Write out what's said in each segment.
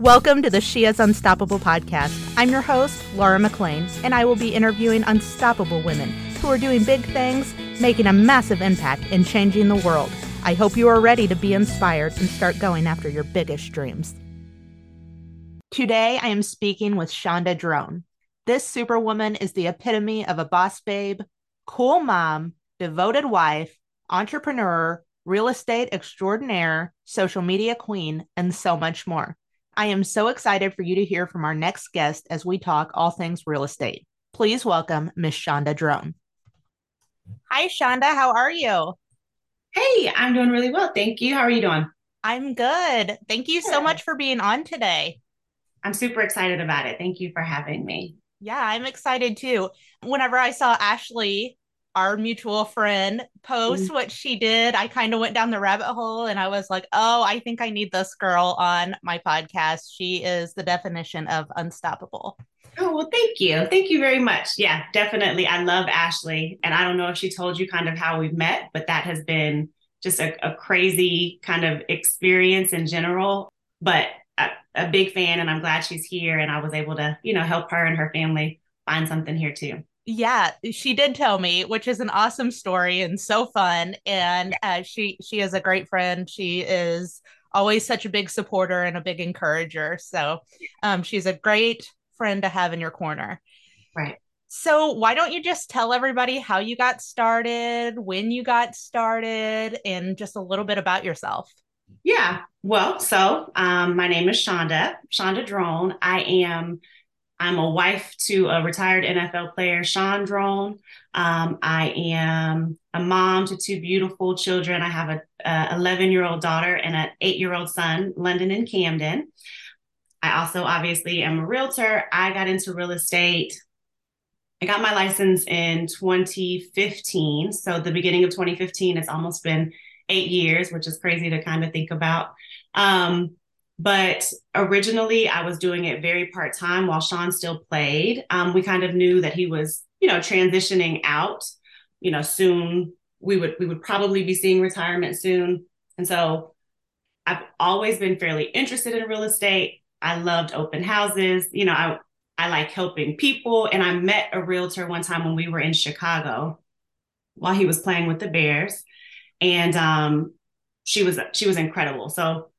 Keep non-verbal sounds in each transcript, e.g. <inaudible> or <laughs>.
Welcome to the She is Unstoppable podcast. I'm your host, Laura McLean, and I will be interviewing unstoppable women who are doing big things, making a massive impact, and changing the world. I hope you are ready to be inspired and start going after your biggest dreams. Today, I am speaking with Shonda Draughn. This superwoman is the epitome of a boss babe, cool mom, devoted wife, entrepreneur, real estate extraordinaire, social media queen, and so much more. I am so excited for you to hear from our next guest as we talk all things real estate. Please welcome Miss Shonda Draughn. Hi, Shonda. How are you? Hey, I'm doing really well. Thank you. How are you doing? I'm good. Thank you so much for being on today. I'm super excited about it. Thank you for having me. Yeah, I'm excited too. Whenever I saw Ashley our mutual friend post mm-hmm. what she did, I kind of went down the rabbit hole and I was like, oh, I think I need this girl on my podcast. She is the definition of unstoppable. Oh, well, thank you. Thank you very much. Yeah, definitely. I love Ashley. And I don't know if she told you kind of how we've met, but that has been just a, a crazy kind of experience in general. But a, a big fan, and I'm glad she's here. And I was able to, you know, help her and her family find something here too. Yeah, she did tell me, which is an awesome story and so fun. And uh, she she is a great friend. She is always such a big supporter and a big encourager. So um, she's a great friend to have in your corner. Right. So why don't you just tell everybody how you got started, when you got started, and just a little bit about yourself? Yeah. Well, so um, my name is Shonda, Shonda Draughn. I am I'm a wife to a retired NFL player, Shaun Draughn. Um, I am a mom to two beautiful children. I have a 11 year old daughter and an eight year old son, London and Camden. I also obviously am a realtor. I got into real estate. I got my license in 2015. So the beginning of 2015, it's almost been eight years, which is crazy to kind of think about. Um, but originally, I was doing it very part time while Shaun still played. Um, we kind of knew that he was, you know, transitioning out. You know, soon we would we would probably be seeing retirement soon, and so I've always been fairly interested in real estate. I loved open houses. You know, I I like helping people, and I met a realtor one time when we were in Chicago while he was playing with the Bears, and um, she was she was incredible. So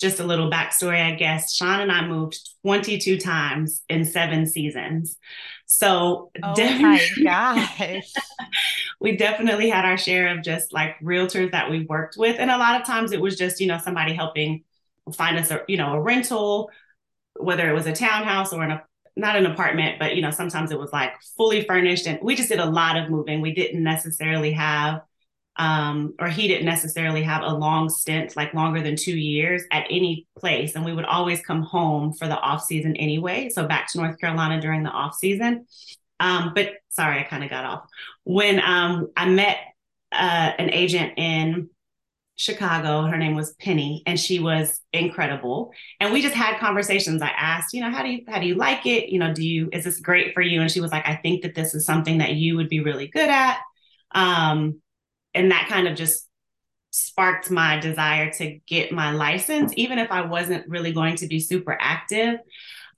just a little backstory, I guess. Shaun and I moved 22 times in seven seasons. So oh definitely, my <laughs> gosh. we definitely had our share of just like realtors that we worked with. And a lot of times it was just, you know, somebody helping find us a, you know, a rental, whether it was a townhouse or an not an apartment, but you know, sometimes it was like fully furnished. And we just did a lot of moving. We didn't necessarily have um, or he didn't necessarily have a long stint, like longer than two years at any place. And we would always come home for the off season anyway. So back to North Carolina during the off season. Um, but sorry, I kind of got off. When um, I met uh, an agent in Chicago, her name was Penny, and she was incredible. And we just had conversations. I asked, you know, how do you how do you like it? You know, do you is this great for you? And she was like, I think that this is something that you would be really good at. Um, and that kind of just sparked my desire to get my license, even if I wasn't really going to be super active.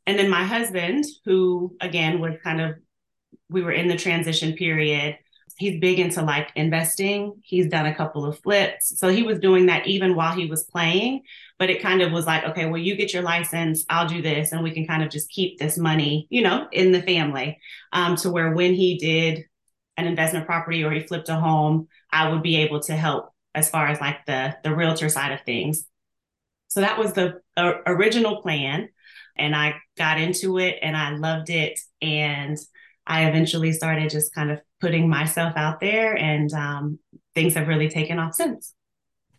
And then my husband, who again was kind of, we were in the transition period. He's big into like investing. He's done a couple of flips. So he was doing that even while he was playing. But it kind of was like, okay, well, you get your license, I'll do this, and we can kind of just keep this money, you know, in the family. Um, to where when he did an investment property or he flipped a home, I would be able to help as far as like the the realtor side of things. So that was the uh, original plan and I got into it and I loved it and I eventually started just kind of putting myself out there and um, things have really taken off since.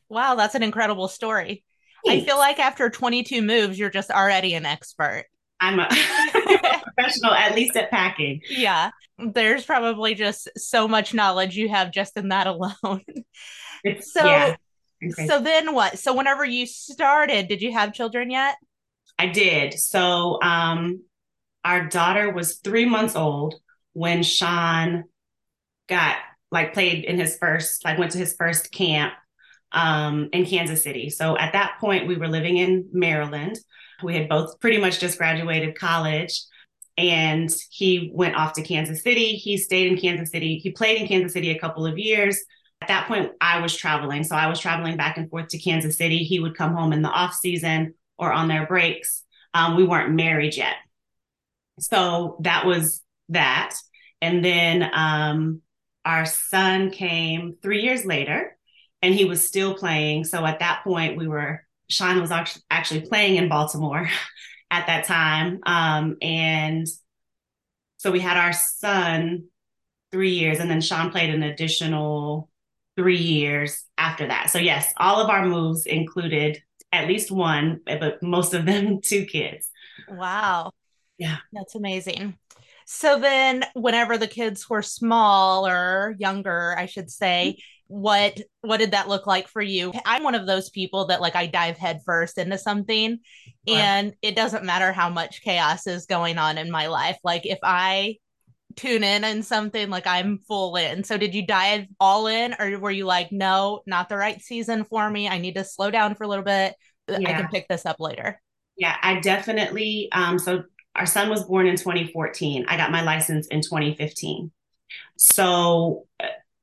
Wow, that's an incredible story. Thanks. I feel like after 22 moves, you're just already an expert. I'm a <laughs> professional, at least at packing. Yeah. There's probably just so much knowledge you have just in that alone. <laughs> It's, so, yeah, so then what? So, whenever you started, did you have children yet? I did. So, um, our daughter was three months old when Shaun got like played in his first, like went to his first camp um, in Kansas City. So at that point, we were living in Maryland. We had both pretty much just graduated college. And he went off to Kansas City. He stayed in Kansas City. He played in Kansas City a couple of years. At that point, I was traveling. So I was traveling back and forth to Kansas City. He would come home in the off season or on their breaks. Um, we weren't married yet. So that was that. And then um, our son came three years later and he was still playing. So at that point, we were, Shaun was actually playing in Baltimore <laughs> at that time. Um, and so we had our son three years, and then Shaun played an additional three years after that. So, yes, all of our moves included at least one, but most of them <laughs> two kids. Wow. Yeah. That's amazing. So then whenever the kids were small or younger, I should say, what what did that look like for you? I'm one of those people that like i dive headfirst into something and it doesn't matter how much chaos is going on in my life. Like if i tune in and something like i'm full in. So did you dive all in or were you like no not the right season for me. I need to slow down for a little bit. Yeah. i can pick this up later yeah i definitely um so our son was born in 2014 i got my license in 2015 so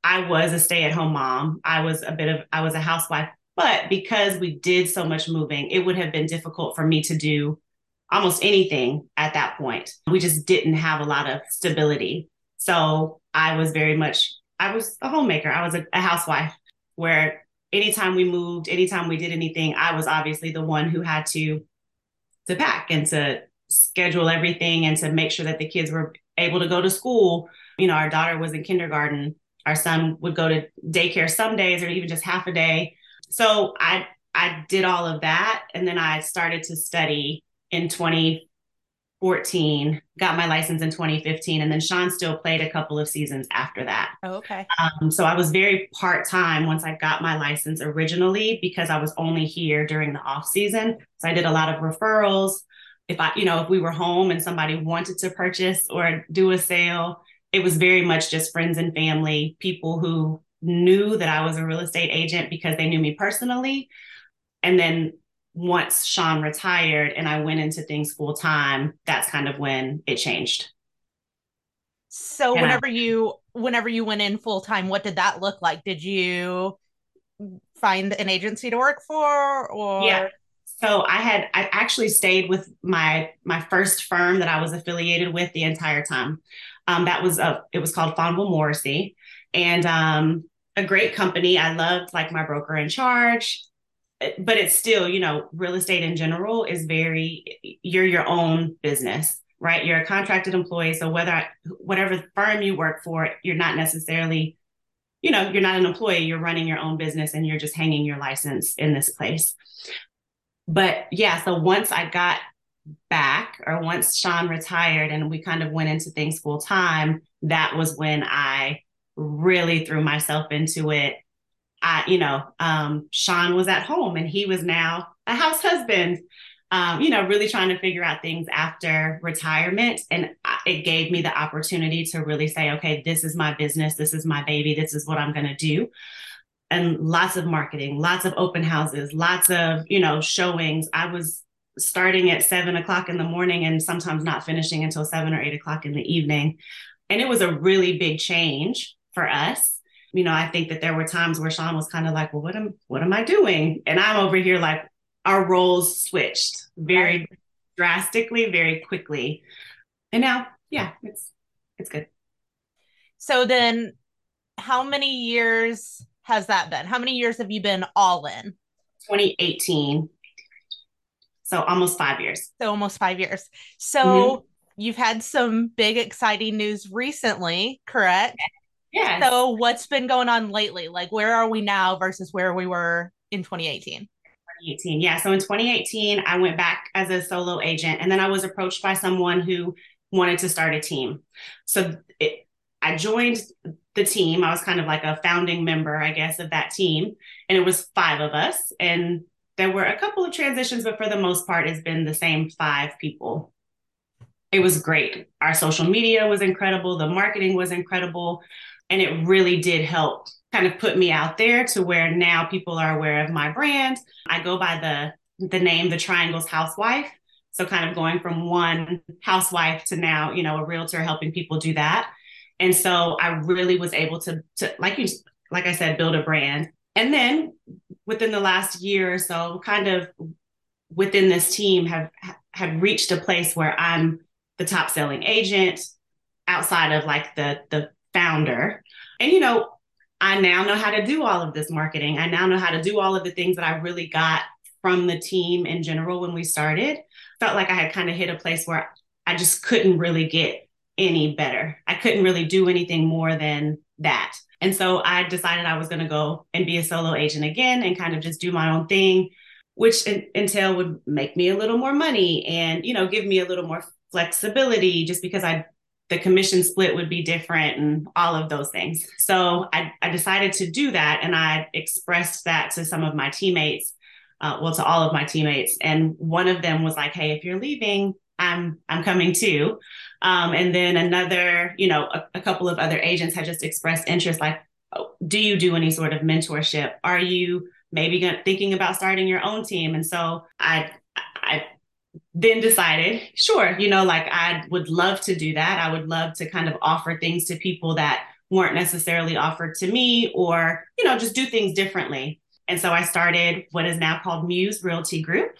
I was a stay at home mom. I was a bit of, I was a housewife, but because we did so much moving, it would have been difficult for me to do almost anything at that point. We just didn't have a lot of stability. So I was very much, I was a homemaker. I was a, a housewife where anytime we moved, anytime we did anything, I was obviously the one who had to to pack and to schedule everything and to make sure that the kids were able to go to school. You know, our daughter was in kindergarten our son would go to daycare some days or even just half a day. So I I did all of that and then I started to study in 2014, got my license in 2015 and then Shaun still played a couple of seasons after that. Oh, okay. Um, so I was very part-time once I got my license originally because I was only here during the off season. So I did a lot of referrals. If I, you know, if we were home and somebody wanted to purchase or do a sale, it was very much just friends and family, people who knew that I was a real estate agent because they knew me personally. And then once Shaun retired and I went into things full time, that's kind of when it changed. So whenever you whenever you went in full time, what did that look like? Did you find an agency to work for or Yeah. So I had I actually stayed with my my first firm that I was affiliated with the entire time. Um, that was a it was called Fonville Morisey, and um, a great company. I loved like my broker in charge, but it's still you know real estate in general is very you're your own business right? You're a contracted employee. So whether whatever firm you work for you're not necessarily you know you're not an employee. You're running your own business and you're just hanging your license in this place. But yeah so once i got back or once Shaun retired and we kind of went into things full time, that was when I really threw myself into it. I, you know, um, Shaun was at home and he was now a house husband, um, you know, really trying to figure out things after retirement. And it gave me the opportunity to really say, okay, this is my business. This is my baby. This is what I'm going to do. And lots of marketing, lots of open houses, lots of, you know, showings. I was starting at seven o'clock in the morning and sometimes not finishing until seven or eight o'clock in the evening. And it was a really big change for us. You know, I think that there were times where Shaun was kind of like, well, what am what am I doing? And I'm over here like our roles switched very right. drastically, very quickly. And now, yeah, it's it's good. So then how many years has that been? How many years have you been all in? 2018 so almost five years. So almost five years. So mm-hmm. you've had some big exciting news recently, correct? Yeah. So what's been going on lately? Like where are we now versus where we were in 2018? 2018. Yeah. So in 2018, I went back as a solo agent and then I was approached by someone who wanted to start a team. So it, I joined the team. I was kind of like a founding member, I guess, of that team. And it was five of us. And there were a couple of transitions, but for the most part, it's been the same five people. It was great. Our social media was incredible. The marketing was incredible. And it really did help kind of put me out there to where now people are aware of my brand. I go by the the name the Triangles Housewife. So kind of going from one housewife to now, you know, a realtor helping people do that. And so I really was able to to like you like I said build a brand. And then within the last year or so kind of within this team have have reached a place where I'm the top selling agent outside of like the the founder. And you know, I now know how to do all of this marketing. I now know how to do all of the things that I really got from the team in general when we started. Felt like I had kind of hit a place where I just couldn't really get any better. I couldn't really do anything more than that. And so I decided I was going to go and be a solo agent again and kind of just do my own thing, which in, entail would make me a little more money and, you know, give me a little more flexibility just because I the commission split would be different and all of those things. So I, I decided to do that. And I expressed that to some of my teammates, uh, well, to all of my teammates. And one of them was like, Hey, if you're leaving, I'm, I'm coming too. Um, and then another, you know, a, a couple of other agents had just expressed interest, like, oh, do you do any sort of mentorship? Are you maybe thinking about starting your own team? And so I, I then decided, sure, you know, like I would love to do that. I would love to kind of offer things to people that weren't necessarily offered to me or, you know, just do things differently. And so I started what is now called Muse Realty Group.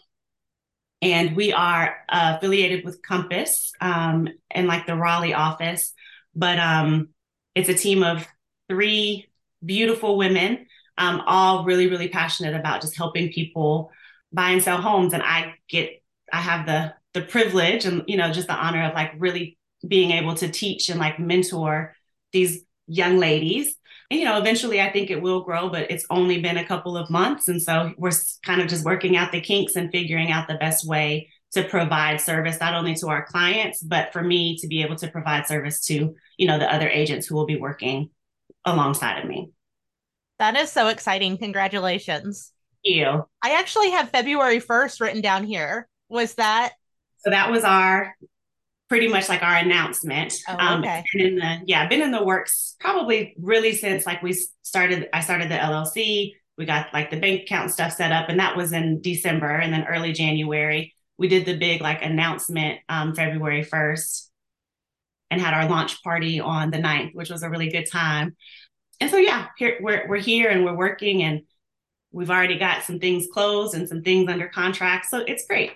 And we are uh, affiliated with Compass um, in like the Raleigh office. But um, it's a team of three beautiful women, um, all really, really passionate about just helping people buy and sell homes. And I get I have the the privilege and you know just the honor of like really being able to teach and like mentor these young ladies. And you know, eventually I think it will grow, but it's only been a couple of months and so we're kind of just working out the kinks and figuring out the best way to provide service not only to our clients but for me to be able to provide service to, you know, the other agents who will be working alongside of me. That is so exciting. Congratulations. Thank you. I actually have February 1st written down here was that? So that was our pretty much like our announcement. Oh, um, okay. Um, been in the yeah, been in the works probably really since like we started. I started the LLC. We got like the bank account stuff set up, and that was in December, and then early January we did the big like announcement um, February first, and had our launch party on the 9th, which was a really good time. And so yeah, here we're we're here and we're working and we've already got some things closed and some things under contract. So it's great.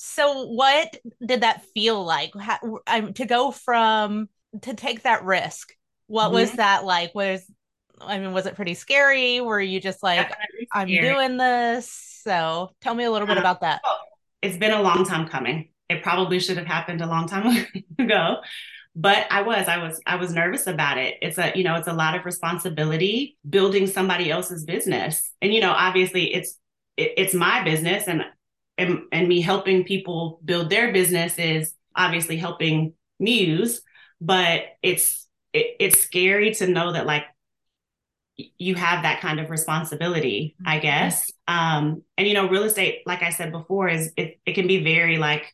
So, what did that feel like? How, um, to go from to take that risk? What mm-hmm. was that like? Was I mean, was it pretty scary? Were you just like, I'm doing this? So, tell me a little bit uh, about that. It's been a long time coming. It probably should have happened a long time <laughs> ago, but I was, I was, I was nervous about it. It's a, you know, it's a lot of responsibility building somebody else's business, and you know, obviously, it's it, it's my business, and and, and me helping people build their business is obviously helping Muse, but it's it, it's scary to know that like you have that kind of responsibility, I mm-hmm. guess. Um, and you know, real estate, like I said before, is it, it can be very like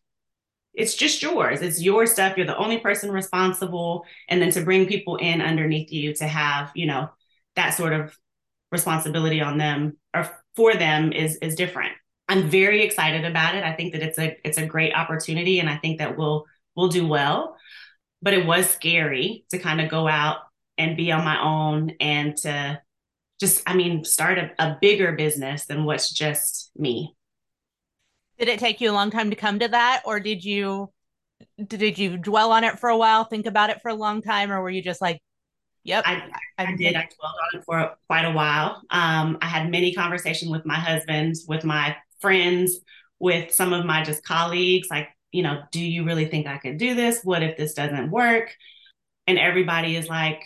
it's just yours. It's your stuff. You're the only person responsible. And then to bring people in underneath you to have, you know, that sort of responsibility on them or for them is is different. I'm very excited about it. I think that it's a it's a great opportunity and I think that we'll we'll do well. But it was scary to kind of go out and be on my own and to just I mean start a, a bigger business than what's just me. Did it take you a long time to come to that or did you did you dwell on it for a while, think about it for a long time or were you just like Yep. I, I did. I dwelled on it for quite a while. Um, I had many conversations with my husband, with my friends, with some of my just colleagues, like, you know, do you really think I could do this? What if this doesn't work? And everybody is like,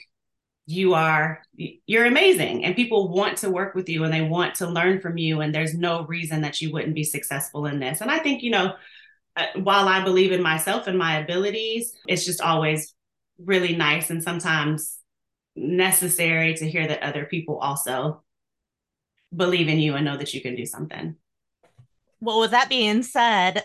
you are you're amazing and people want to work with you and they want to learn from you and there's no reason that you wouldn't be successful in this and i think you know uh, while i believe in myself and my abilities it's just always really nice and sometimes necessary to hear that other people also believe in you and know that you can do something well, with that being said,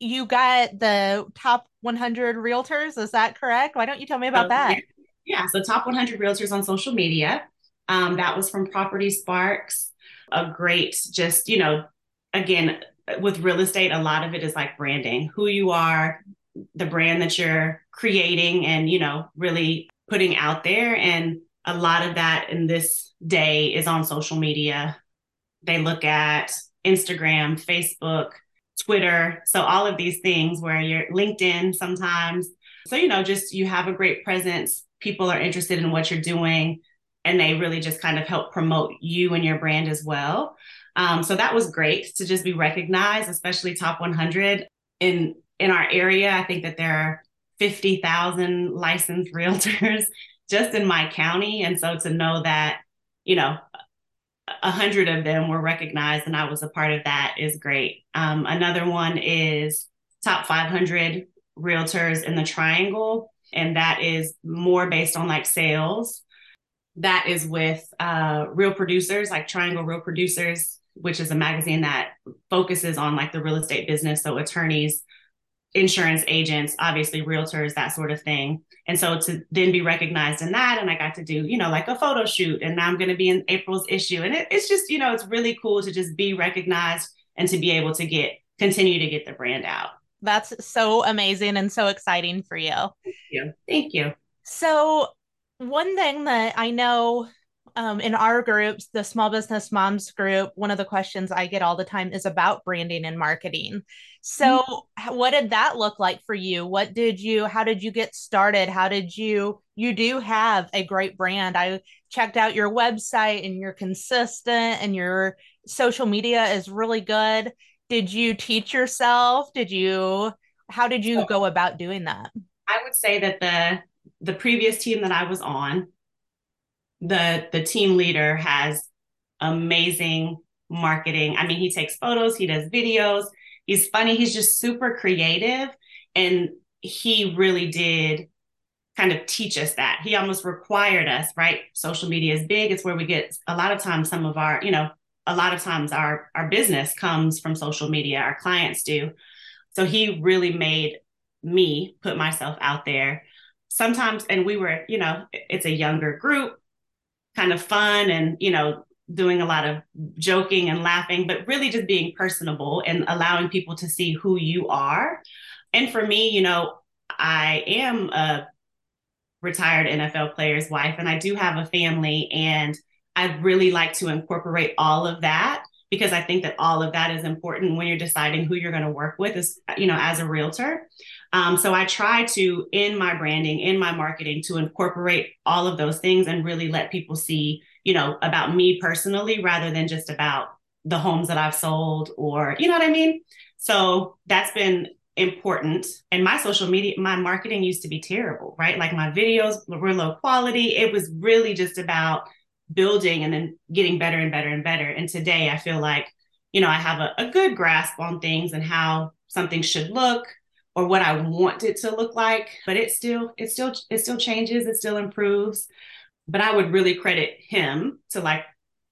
you got the top 100 realtors. Is that correct? Why don't you tell me about that? Yeah. So, top 100 realtors on social media. Um, that was from Property Sparks. A great, just, you know, again, with real estate, a lot of it is like branding, who you are, the brand that you're creating, and, you know, really putting out there. And a lot of that in this day is on social media. They look at Instagram, Facebook, Twitter. So, all of these things where you're LinkedIn sometimes. So, you know, just you have a great presence. People are interested in what you're doing, and they really just kind of help promote you and your brand as well. Um, so that was great to just be recognized, especially top 100 in in our area. I think that there are 50,000 licensed <laughs> realtors just in my county, and so to know that you know a hundred of them were recognized and I was a part of that is great. Um, another one is top 500 realtors in the triangle. And that is more based on like sales. That is with uh, real producers like Triangle Real Producers, which is a magazine that focuses on like the real estate business. So attorneys, insurance agents, obviously realtors, that sort of thing. And so to then be recognized in that, and I got to do, you know, like a photo shoot, and now I'm going to be in April's issue. And it, it's just, you know, it's really cool to just be recognized and to be able to get, continue to get the brand out. That's so amazing and so exciting for you. Thank you. Thank you. So, one thing that I know um, in our groups, the small business moms group, one of the questions I get all the time is about branding and marketing. So, mm-hmm. what did that look like for you? What did you, how did you get started? How did you, you do have a great brand. I checked out your website and you're consistent and your social media is really good. Did you teach yourself? Did you, how did you go about doing that? I would say that the, the previous team that I was on, the the team leader has amazing marketing. I mean, he takes photos, he does videos, he's funny, he's just super creative and he really did kind of teach us that. He almost required us, right? Social media is big. It's where we get a lot of times some of our, you know, a lot of times our our business comes from social media, our clients do. So he really made me put myself out there. Sometimes and we were, you know, it's a younger group kind of fun and, you know, doing a lot of joking and laughing, but really just being personable and allowing people to see who you are. And for me, you know, I am a retired NFL player's wife and I do have a family and I really like to incorporate all of that because I think that all of that is important when you're deciding who you're going to work with as you know as a realtor. Um, so I try to in my branding, in my marketing, to incorporate all of those things and really let people see you know about me personally rather than just about the homes that I've sold or you know what I mean. So that's been important. And my social media, my marketing used to be terrible, right? Like my videos were low quality. It was really just about building and then getting better and better and better. And today I feel like, you know, I have a, a good grasp on things and how something should look or what I want it to look like. But it still, it still, it still changes, it still improves. But I would really credit him to like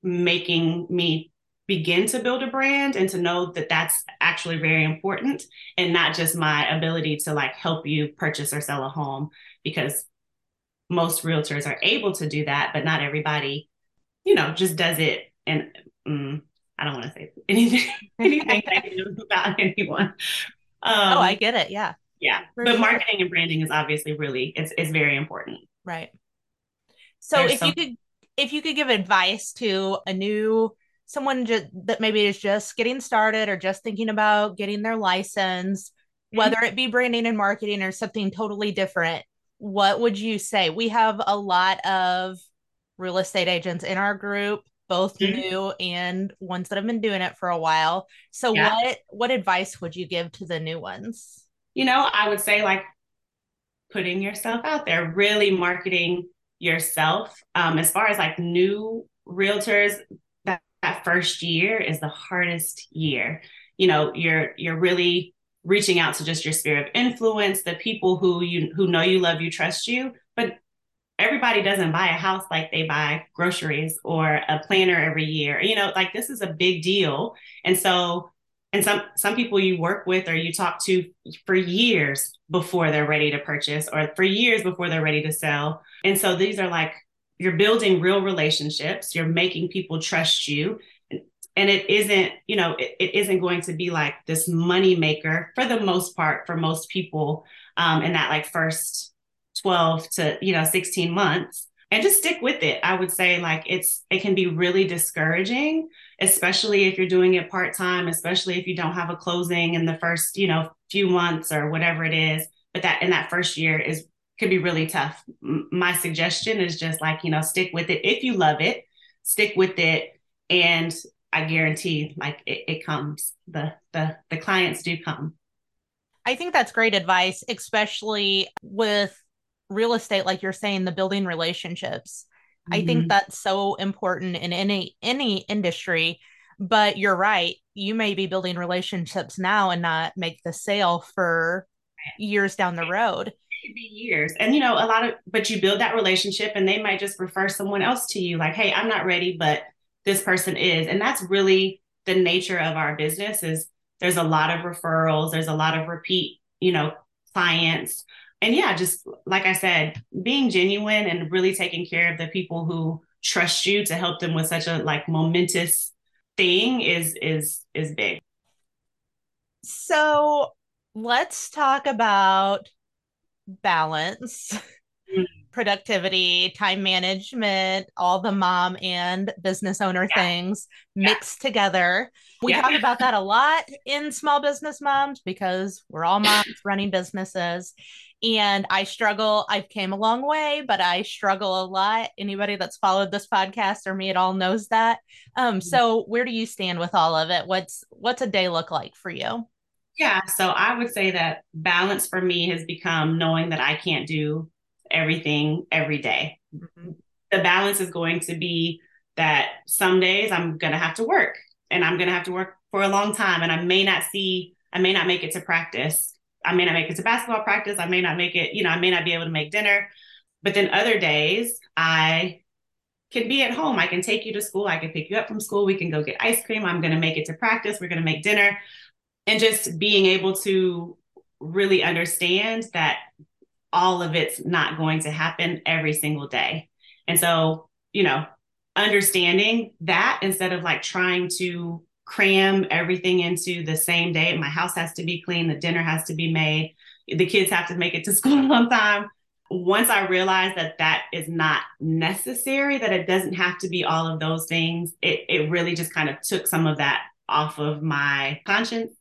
making me begin to build a brand and to know that that's actually very important and not just my ability to like help you purchase or sell a home because most realtors are able to do that, but not everybody, you know, just does it. And mm, I don't want to say anything, <laughs> anything negative about anyone. Um, oh, I get it. Yeah. Yeah. For but sure. marketing and branding is obviously really, it's, it's very important. Right. So There's if some- you could, if you could give advice to a new someone just, that maybe is just getting started or just thinking about getting their license, mm-hmm. whether it be branding and marketing or something totally different, what would you say? We have a lot of real estate agents in our group, both mm-hmm. new and ones that have been doing it for a while. So yeah. what what advice would you give to the new ones? You know, I would say like putting yourself out there, really marketing yourself. Um, as far as like new realtors, that, that first year is the hardest year. You know, you're you're really reaching out to just your sphere of influence, the people who you who know you, love you, trust you. But everybody doesn't buy a house like they buy groceries or a planner every year. You know, like this is a big deal. And so and some some people you work with or you talk to for years before they're ready to purchase or for years before they're ready to sell. And so these are like you're building real relationships, you're making people trust you. And it isn't, you know, it, it isn't going to be like this money maker for the most part for most people um, in that like first 12 to, you know, 16 months and just stick with it. I would say like it's it can be really discouraging, especially if you're doing it part-time, especially if you don't have a closing in the first, you know, few months or whatever it is. But that in that first year is could be really tough. My suggestion is just like, you know, stick with it. If you love it, stick with it. And I guarantee like it, it comes. The the the clients do come. I think that's great advice, especially with real estate like you're saying the building relationships mm-hmm. i think mm-hmm. that's so important in any any industry but you're right you may be building relationships now and not make the sale for years down the road it could be years and you know a lot of but you build that relationship and they might just refer someone else to you like hey i'm not ready but this person is and that's really the nature of our business is there's a lot of referrals there's a lot of repeat you know clients and yeah, just like I said, being genuine and really taking care of the people who trust you to help them with such a like momentous thing is is is big. So let's talk about balance, mm-hmm. Productivity, time management, all the mom and business owner yeah. things mixed yeah. together. We yeah. talk about that a lot in small business moms because we're all moms running businesses and I struggle. I've came a long way, but I struggle a lot. Anybody that's followed this podcast or me at all knows that. Um, mm-hmm. so where do you stand with all of it? What's what's a day look like for you? Yeah, so I would say that balance for me has become knowing that I can't do everything every day. Mm-hmm. The balance is going to be that some days I'm going to have to work and I'm going to have to work for a long time and I may not see I may not make it to practice I may not make it to basketball practice. I may not make it, you know, I may not be able to make dinner. But then other days, I can be at home. I can take you to school. I can pick you up from school. We can go get ice cream. I'm going to make it to practice. We're going to make dinner. And just being able to really understand that all of it's not going to happen every single day. And so, you know, understanding that instead of like trying to cram everything into the same day. My house has to be clean, the dinner has to be made, the kids have to make it to <laughs> school on time. Once I realized that that is not necessary, that it doesn't have to be all of those things, it, it really just kind of took some of that off of my conscience.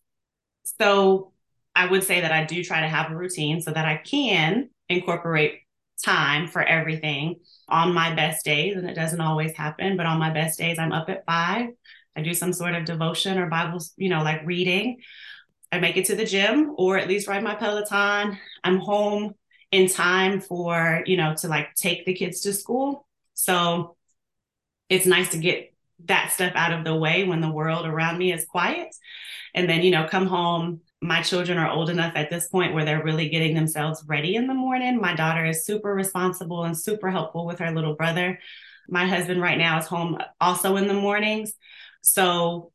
So I would say that I do try to have a routine so that I can incorporate time for everything on my best days. And it doesn't always happen, but on my best days, I'm up at five. I do some sort of devotion or Bibles, you know, like reading. I make it to the gym or at least ride my Peloton. I'm home in time for, you know, to like take the kids to school. So it's nice to get that stuff out of the way when the world around me is quiet. And then, you know, come home. My children are old enough at this point where they're really getting themselves ready in the morning. My daughter is super responsible and super helpful with her little brother. My husband right now is home also in the mornings. So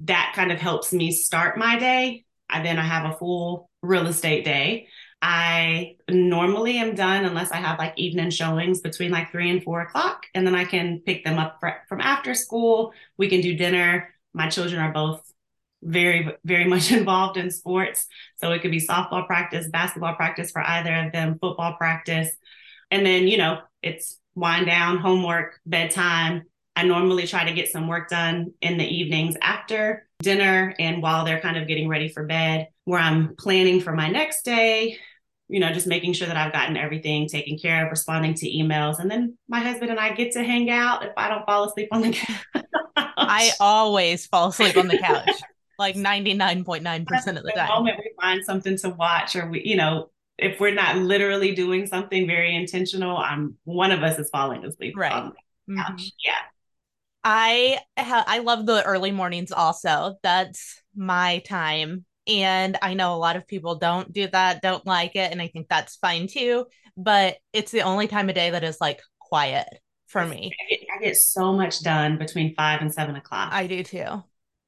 that kind of helps me start my day. I then I have a full real estate day. I normally am done unless I have like evening showings between like three and four o'clock. And then I can pick them up for, from after school. We can do dinner. My children are both very, very <laughs> much involved in sports. So it could be softball practice, basketball practice for either of them, football practice. And then, you know, it's wind down, homework, bedtime, I normally try to get some work done in the evenings after dinner and while they're kind of getting ready for bed, where I'm planning for my next day, you know, just making sure that I've gotten everything taken care of, responding to emails. And then my husband and I get to hang out if I don't fall asleep on the <laughs> couch. I always fall asleep on the couch. Like 99.9% of the time. The moment we find something to watch or we, you know, if we're not literally doing something very intentional, I'm one of us is falling asleep right. on the couch. Mm-hmm. Yeah. I ha- I love the early mornings also. That's my time. And I know a lot of people don't do that, don't like it. And I think that's fine too. But it's the only time of day that is like quiet for me. I get, I get so much done between five and seven o'clock. I do too.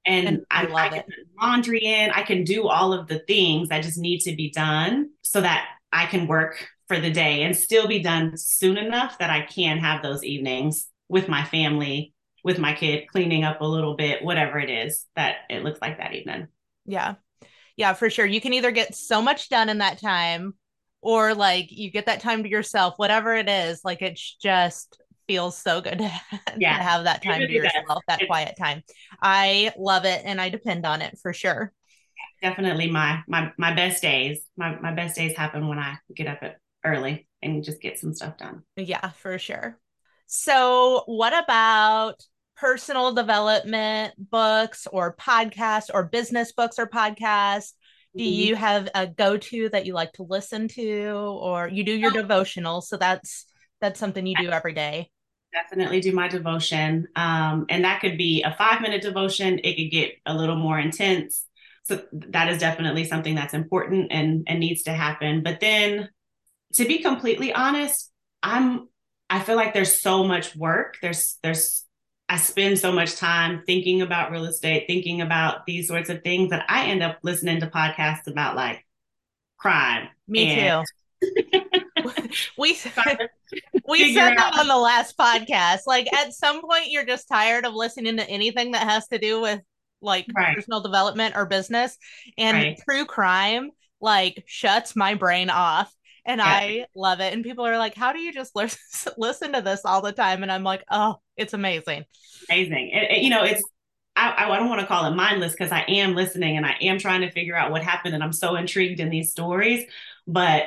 And, and I, I, love I it. laundry in. I can do all of the things that just need to be done so that I can work for the day and still be done soon enough that I can have those evenings with my family, with my kid, cleaning up a little bit, whatever it is that it looks like that evening. Yeah. Yeah, for sure. You can either get so much done in that time or like you get that time to yourself, whatever it is, like it's just feels so good <laughs> to, yeah. have that time to yourself, that quiet time. I love it and I depend on it for sure. Definitely my my my best days. My my best days happen when I get up at early and just get some stuff done. Yeah, for sure. So, what about personal development books or podcasts or business books or podcasts? Do mm-hmm. you have a go-to that you like to listen to or you do your devotional so that's that's something you do every day? Definitely do my devotion. Um, and that could be a five minute devotion. It could get a little more intense. So that is definitely something that's important and, and needs to happen. But then to be completely honest, I'm I feel like there's so much work. There's there's I spend so much time thinking about real estate, thinking about these sorts of things that I end up listening to podcasts about like crime. Me and- too. <laughs> we <laughs> we said that on the last podcast. Like at some point you're just tired of listening to anything that has to do with like right. personal development or business and right. true crime like shuts my brain off and yeah. I love it. And people are like, "How do you just listen <laughs> listen to this all the time?" And I'm like, "Oh, it's amazing, amazing." It, it, you know, it's I, I don't want to call it mindless because I am listening and I am trying to figure out what happened, and I'm so intrigued in these stories. But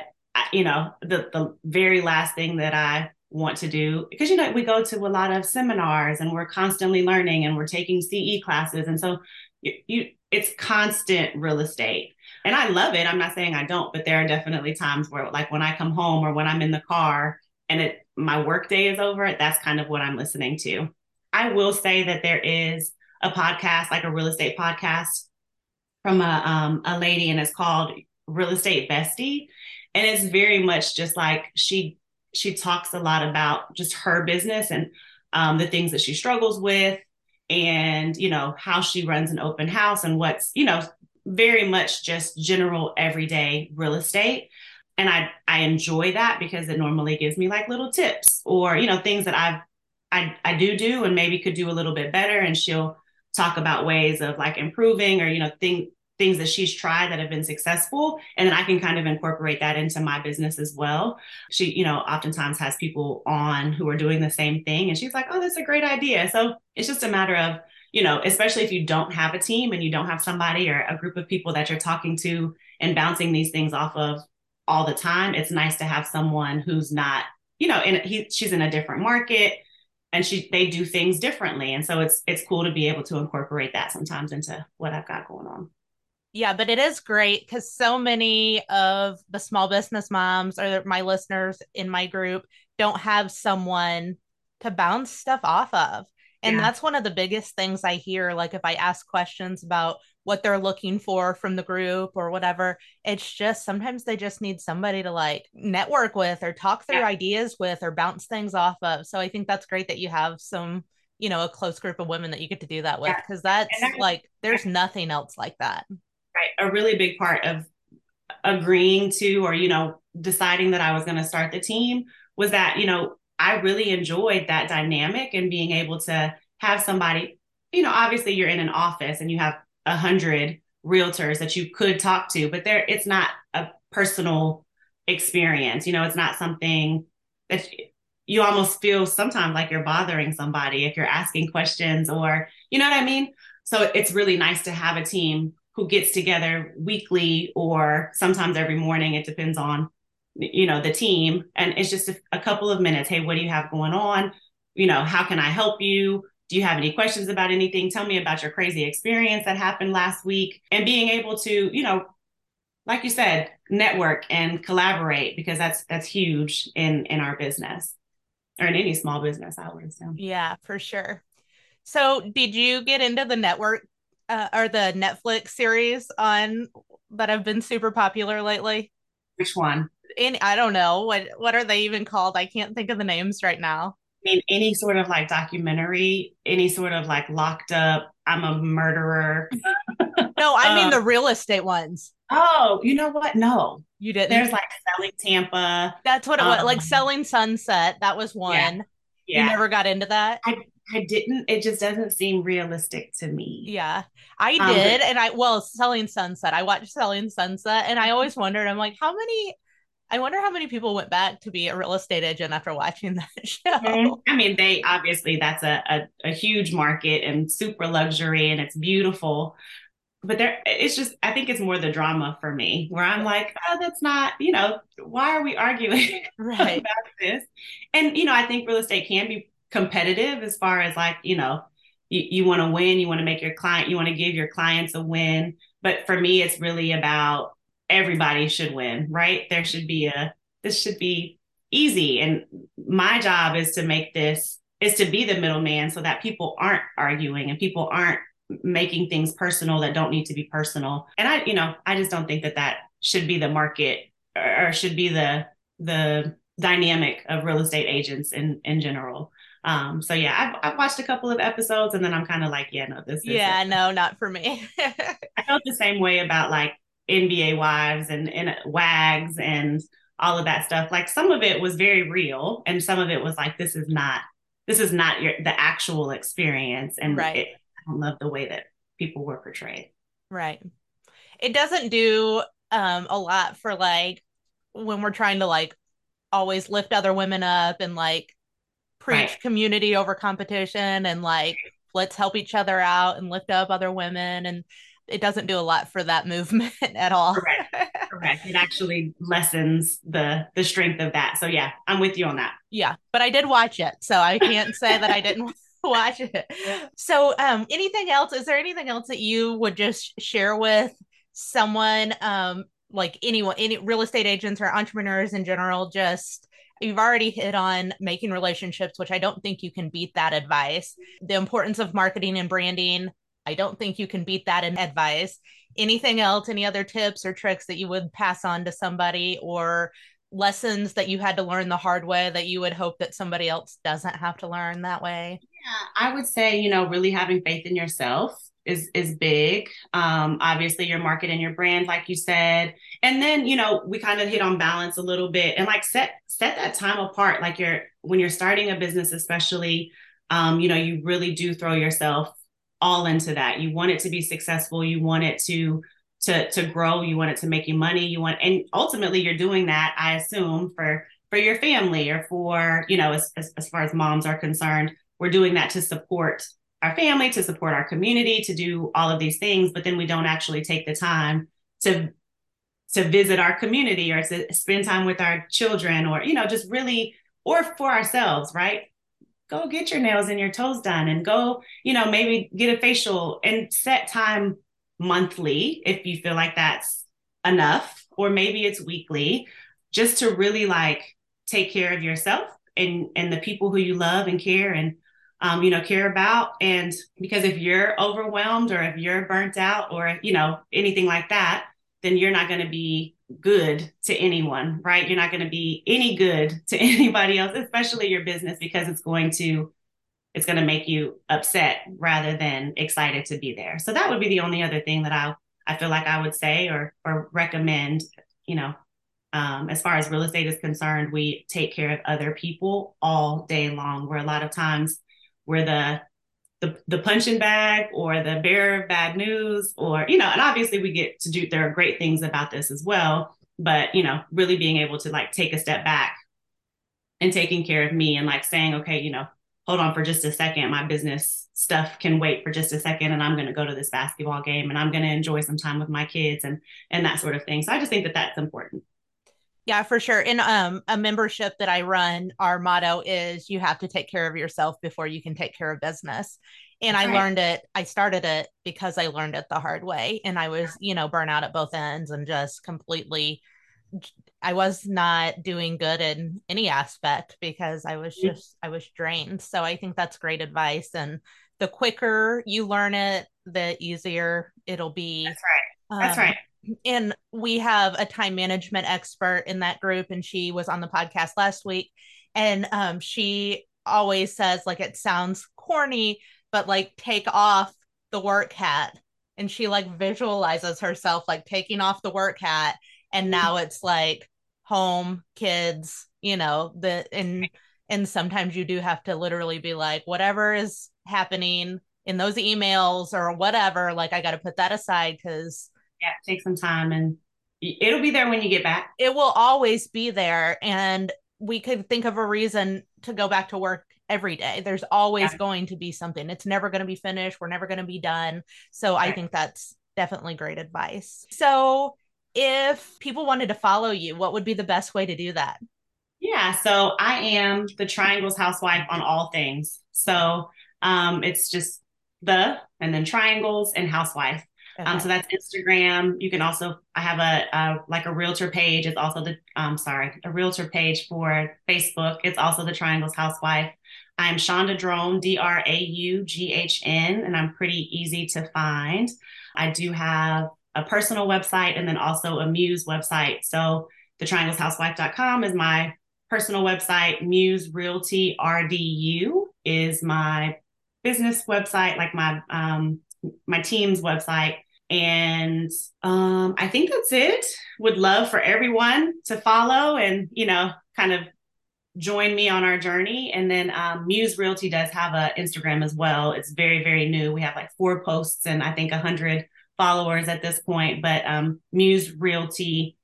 you know, the the very last thing that I want to do because you know we go to a lot of seminars and we're constantly learning and we're taking CE classes, and so you, you it's constant real estate and I love it. I'm not saying I don't, but there are definitely times where, like, when I come home or when I'm in the car and it my work day is over, that's kind of what I'm listening to. I will say that there is a podcast, like a real estate podcast, from a um, a lady, and it's called Real Estate Bestie, and it's very much just like she she talks a lot about just her business and um, the things that she struggles with and you know how she runs an open house and what's you know very much just general everyday real estate. And i i enjoy that because it normally gives me like little tips or you know things that i've i i do do and maybe could do a little bit better. And she'll talk about ways of like improving or you know thing, things that she's tried that have been successful and then i can kind of incorporate that into my business as well she you know oftentimes has people on who are doing the same thing and she's like oh that's a great idea so it's just a matter of you know, especially if you don't have a team and you don't have somebody or a group of people that you're talking to and bouncing these things off of all the time, it's nice to have someone who's not, you know, and he she's in a different market and she they do things differently. And so it's it's cool to be able to incorporate that sometimes into what I've got going on. Yeah, but it is great because so many of the small business moms or my listeners in my group don't have someone to bounce stuff off of. And yeah. that's one of the biggest things I hear. Like if I ask questions about what they're looking for from the group or whatever, it's just sometimes they just need somebody to like network with or talk through yeah. ideas with or bounce things off of. So I think that's great that you have some, you know, a close group of women that you get to do that with because yeah. that's like there's nothing else like that. A really big part of agreeing to or, you know, deciding that I was going to start the team was that, you know, I really enjoyed that dynamic and being able to have somebody, you know, obviously you're in an office and you have a hundred realtors that you could talk to, but there it's not a personal experience. You know, it's not something that you almost feel sometimes like you're bothering somebody if you're asking questions or you know what I mean? So it's really nice to have a team who gets together weekly or sometimes every morning. It depends on you know the team. And it's just a, a, couple of minutes. Hey what do you have going on? You know how can i help you? Do you have any questions about anything? Tell me about your crazy experience that happened last week. And being able to you know like you said network and collaborate because that's that's huge in in our business or in any small business i would assume. Yeah for sure. So did you get into the network uh, or the netflix series on that have been super popular lately which one any I don't know what what are they even called? I can't think of the names right now. I mean, any sort of like documentary, any sort of like locked up, I'm a murderer. no, I mean um, <laughs> the real estate ones. Oh, you know what? No. You didn't. There's like selling Tampa. That's what it was. Like um, selling Sunset. That was one. Yeah. yeah. You never got into that? I I didn't. It just doesn't seem realistic to me. Yeah, I um, did, and I well, Selling Sunset. I watched Selling Sunset, and I always wondered. I'm like, how many? I wonder how many people went back to be a real estate agent after watching <laughs> that show. Mm-hmm. I mean, they obviously that's a, a, a huge market and super luxury, and it's beautiful. But there, it's just I think it's more the drama for me, where I'm like, oh, that's not, you know, why are we arguing <laughs> right. about this? And you know, I think real estate can be competitive as far as like, you know, you, you want to win, you want to make your client, you want to give your clients a win. But for me, it's really about everybody should win, right? There should be a, this should be easy. And my job is to make this, is to be the middleman so that people aren't arguing and people aren't making things personal that don't need to be personal. And I, you know, I just don't think that that should be the market or, should be the, the dynamic of real estate agents in, in general. Um, so yeah, I've, I've watched a couple of episodes and then I'm kind of like, yeah, no, this Yeah, no, not for me. <laughs> I felt the same way about like NBA wives and, and WAGs and all of that stuff. Like some of it was very real and some of it was like, this is not, this is not your, the actual experience. And right. It, I don't love the way that people were portrayed. Right. It doesn't do um, a lot for like when we're trying to like always lift other women up and like preach right. community over competition and like let's help each other out and lift up other women and it doesn't do a lot for that <laughs> movement at all. Correct. Correct. It actually lessens the the strength of that. So yeah, I'm with you on that. Yeah, but I did watch it, so I can't say that I didn't <laughs> <laughs> watch it. So, um, anything else? Is there anything else that you would just share with someone, um, like anyone, any real estate agents or entrepreneurs in general, just You've already hit on making relationships, which I don't think you can beat that advice. The importance of marketing and branding, I don't think you can beat that in advice. Anything else, any other tips or tricks that you would pass on to somebody or lessons that you had to learn the hard way that you would hope that somebody else doesn't have to learn that way? Yeah, I would say, you know, really having faith in yourself is is big. Um, obviously, your market and your brand, like you said, and then you know we kind of hit on balance a little bit, and like set set that time apart. Like you're when you're starting a business, especially, um, you know, you really do throw yourself all into that. You want it to be successful. You want it to to to grow. You want it to make you money. You want, and ultimately, you're doing that. I assume for for your family or for you know, as, as, as far as moms are concerned, we're doing that to support our family, to support our community, to do all of these things, but then we don't actually take the time to to visit our community or to spend time with our children or you know just really or for ourselves, right? Go get your nails and your toes done and go, you know, maybe get a facial and set time monthly if you feel like that's enough or maybe it's weekly just to really like take care of yourself and and the people who you love and care and um, you know, care about. And because if you're overwhelmed or if you're burnt out or, you know, anything like that, then you're not going to be good to anyone, right? You're not going to be any good to <laughs> anybody else, especially your business, because it's going to it's going to make you upset rather than excited to be there. So that would be the only other thing that I I feel like I would say or or recommend, you know, um, as far as real estate is concerned, we take care of other people all day long. Where a lot of times we're the the, the punching bag or the bearer of bad news or you know and obviously we get to do there are great things about this as well but you know really being able to like take a step back and taking care of me and like saying okay you know hold on for just a second. My business stuff can wait for just a second and i'm going to go to this basketball game and i'm going to enjoy some time with my kids and and that sort of thing. So i just think that that's important yeah, for sure. In um, a membership that I run, our motto is you have to take care of yourself before you can take care of business. And That's I right. learned it, I started it because I learned it the hard way. And I was, you know, burnout at both ends and just completely, I was not doing good in any aspect because I was just, I was drained. So I think that's great advice. And the quicker you learn it, the easier it'll be. That's right. That's um, right and we have a time management expert in that group and she was on the podcast last week and um, she always says like it sounds corny but like take off the work hat and she like visualizes herself like taking off the work hat and mm-hmm. now it's like home kids you know the and and sometimes you do have to literally be like whatever is happening in those emails or whatever like i got to put that aside because yeah take some time and it'll be there when you get back it will always be there and we could think of a reason to go back to work every day. There's always yeah. going to be something. It's never going to be finished. We're never going to be done. So right. I think that's definitely great advice. So if people wanted to follow you, what would be the best way to do that? Yeah, so I am the Triangles housewife on all things. So um, it's just the and then triangles and housewife. Okay. Um, so that's Instagram. You can also I have a, a like a realtor page. It's also the um sorry a realtor page for Facebook. It's also the Triangles Housewife. I'm Shonda Draughn, D R A U G H N, and I'm pretty easy to find. I do have a personal website and then also a Muse website. So the triangleshousewife.com is my personal website. Muse Realty RDU is my business website, like my um, my team's website. And um, I think that's it. Would love for everyone to follow and, you know, kind of join me on our journey. And then um, Muse Realty does have an Instagram as well. It's very, very new. We have like four posts and I think a hundred followers at this point, but um, Muse Realty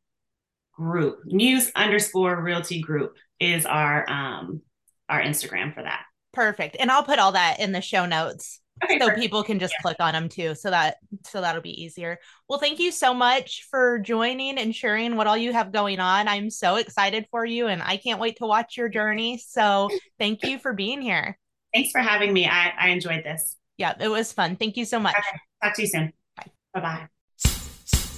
Group, Muse underscore Realty Group is our um, our Instagram for that. Perfect. And I'll put all that in the show notes Okay, so perfect. people can just yeah. click on them too so that so that'll be easier. Well thank you so much for joining and sharing what all you have going on. I'm so excited for you and i can't wait to watch your journey. So thank you for being here. Thanks for having me. I, I enjoyed this. Yeah it was fun. Thank you so much. Okay. talk to you soon. Bye. Bye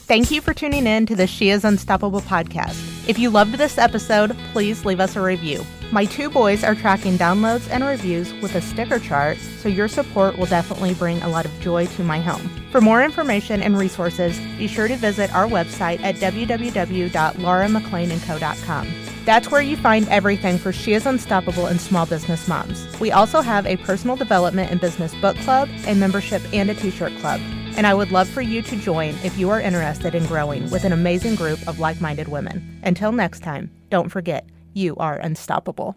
Thank you for tuning in to the She is Unstoppable podcast. If you loved this episode, please leave us a review. My two boys are tracking downloads and reviews with a sticker chart, so your support will definitely bring a lot of joy to my home. For more information and resources, be sure to visit our website at www.lauramcleanandco.com. That's where you find everything for She is Unstoppable and Small Business Moms. We also have a personal development and business book club, a membership, and a t shirt club and I would love for you to join if you are interested in growing with an amazing group of like minded women. Until next time, don't forget, you are unstoppable.